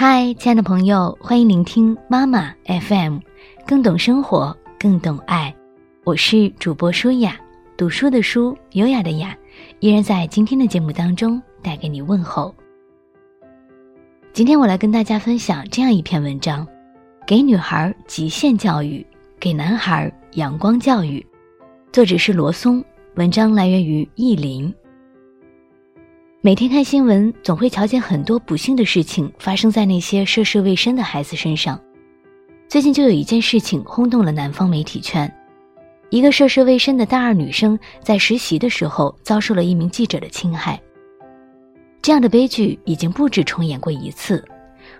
嗨，亲爱的朋友，欢迎聆听妈妈 FM，更懂生活，更懂爱。我是主播舒雅，读书的书，优雅的雅，依然在今天的节目当中带给你问候。今天我来跟大家分享这样一篇文章：给女孩极限教育，给男孩阳光教育。作者是罗松，文章来源于意林。每天看新闻，总会瞧见很多不幸的事情发生在那些涉世未深的孩子身上。最近就有一件事情轰动了南方媒体圈：一个涉世未深的大二女生在实习的时候遭受了一名记者的侵害。这样的悲剧已经不止重演过一次。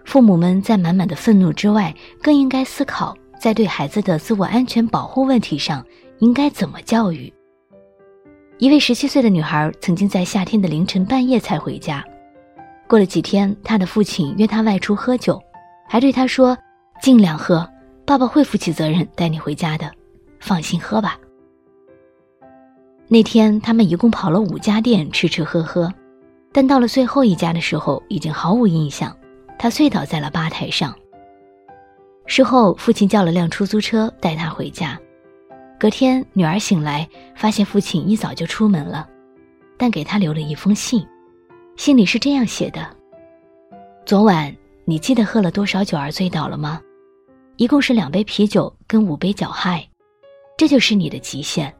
父母们在满满的愤怒之外，更应该思考在对孩子的自我安全保护问题上应该怎么教育。一位十七岁的女孩曾经在夏天的凌晨半夜才回家。过了几天，她的父亲约她外出喝酒，还对她说：“尽量喝，爸爸会负起责任带你回家的，放心喝吧。”那天，他们一共跑了五家店吃吃喝喝，但到了最后一家的时候，已经毫无印象。他醉倒在了吧台上。事后，父亲叫了辆出租车带他回家。隔天，女儿醒来，发现父亲一早就出门了，但给她留了一封信，信里是这样写的：“昨晚你记得喝了多少酒而醉倒了吗？一共是两杯啤酒跟五杯脚嗨，这就是你的极限。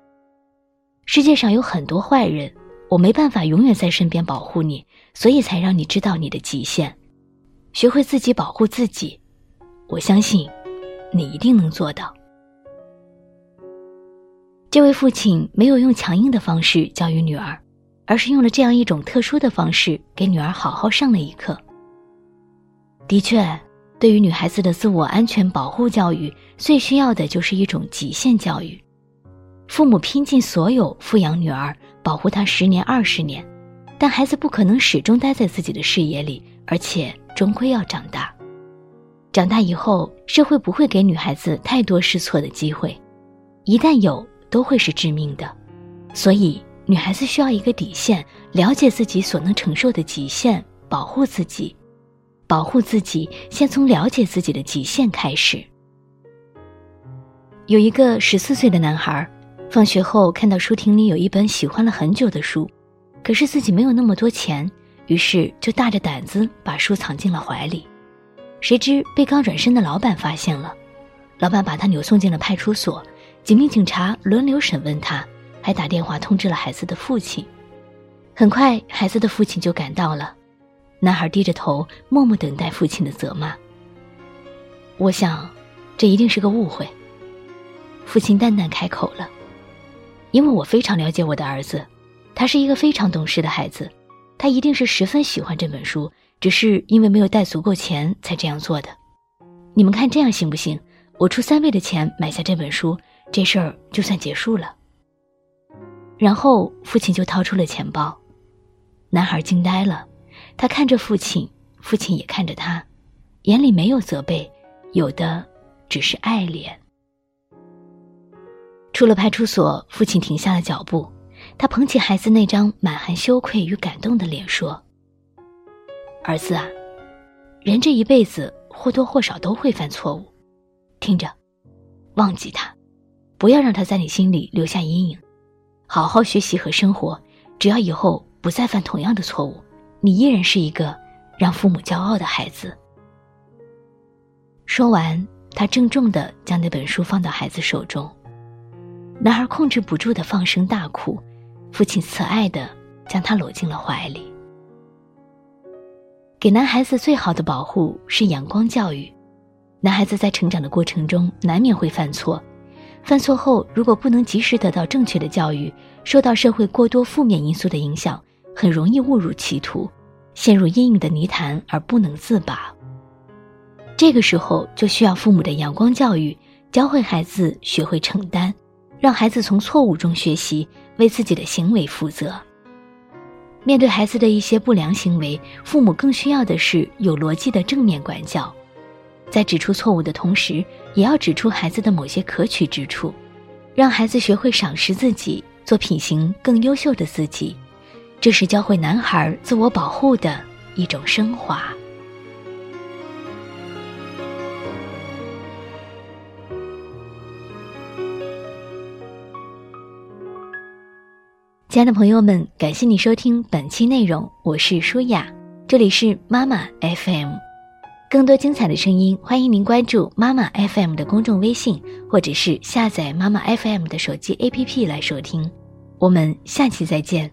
世界上有很多坏人，我没办法永远在身边保护你，所以才让你知道你的极限，学会自己保护自己。我相信，你一定能做到。”这位父亲没有用强硬的方式教育女儿，而是用了这样一种特殊的方式给女儿好好上了一课。的确，对于女孩子的自我安全保护教育，最需要的就是一种极限教育。父母拼尽所有抚养女儿，保护她十年二十年，但孩子不可能始终待在自己的视野里，而且终归要长大。长大以后，社会不会给女孩子太多试错的机会，一旦有。都会是致命的，所以女孩子需要一个底线，了解自己所能承受的极限，保护自己。保护自己，先从了解自己的极限开始。有一个十四岁的男孩，放学后看到书亭里有一本喜欢了很久的书，可是自己没有那么多钱，于是就大着胆子把书藏进了怀里。谁知被刚转身的老板发现了，老板把他扭送进了派出所。几名警察轮流审问他，还打电话通知了孩子的父亲。很快，孩子的父亲就赶到了。男孩低着头，默默等待父亲的责骂。我想，这一定是个误会。父亲淡淡开口了：“因为我非常了解我的儿子，他是一个非常懂事的孩子，他一定是十分喜欢这本书，只是因为没有带足够钱才这样做的。你们看这样行不行？我出三倍的钱买下这本书。”这事儿就算结束了。然后父亲就掏出了钱包，男孩惊呆了，他看着父亲，父亲也看着他，眼里没有责备，有的只是爱怜。出了派出所，父亲停下了脚步，他捧起孩子那张满含羞愧与感动的脸说：“儿子啊，人这一辈子或多或少都会犯错误，听着，忘记他。”不要让他在你心里留下阴影，好好学习和生活。只要以后不再犯同样的错误，你依然是一个让父母骄傲的孩子。说完，他郑重地将那本书放到孩子手中。男孩控制不住的放声大哭，父亲慈爱地将他搂进了怀里。给男孩子最好的保护是阳光教育。男孩子在成长的过程中难免会犯错。犯错后，如果不能及时得到正确的教育，受到社会过多负面因素的影响，很容易误入歧途，陷入阴影的泥潭而不能自拔。这个时候就需要父母的阳光教育，教会孩子学会承担，让孩子从错误中学习，为自己的行为负责。面对孩子的一些不良行为，父母更需要的是有逻辑的正面管教。在指出错误的同时，也要指出孩子的某些可取之处，让孩子学会赏识自己，做品行更优秀的自己，这是教会男孩自我保护的一种升华。亲爱的朋友们，感谢你收听本期内容，我是舒雅，这里是妈妈 FM。更多精彩的声音，欢迎您关注妈妈 FM 的公众微信，或者是下载妈妈 FM 的手机 APP 来收听。我们下期再见。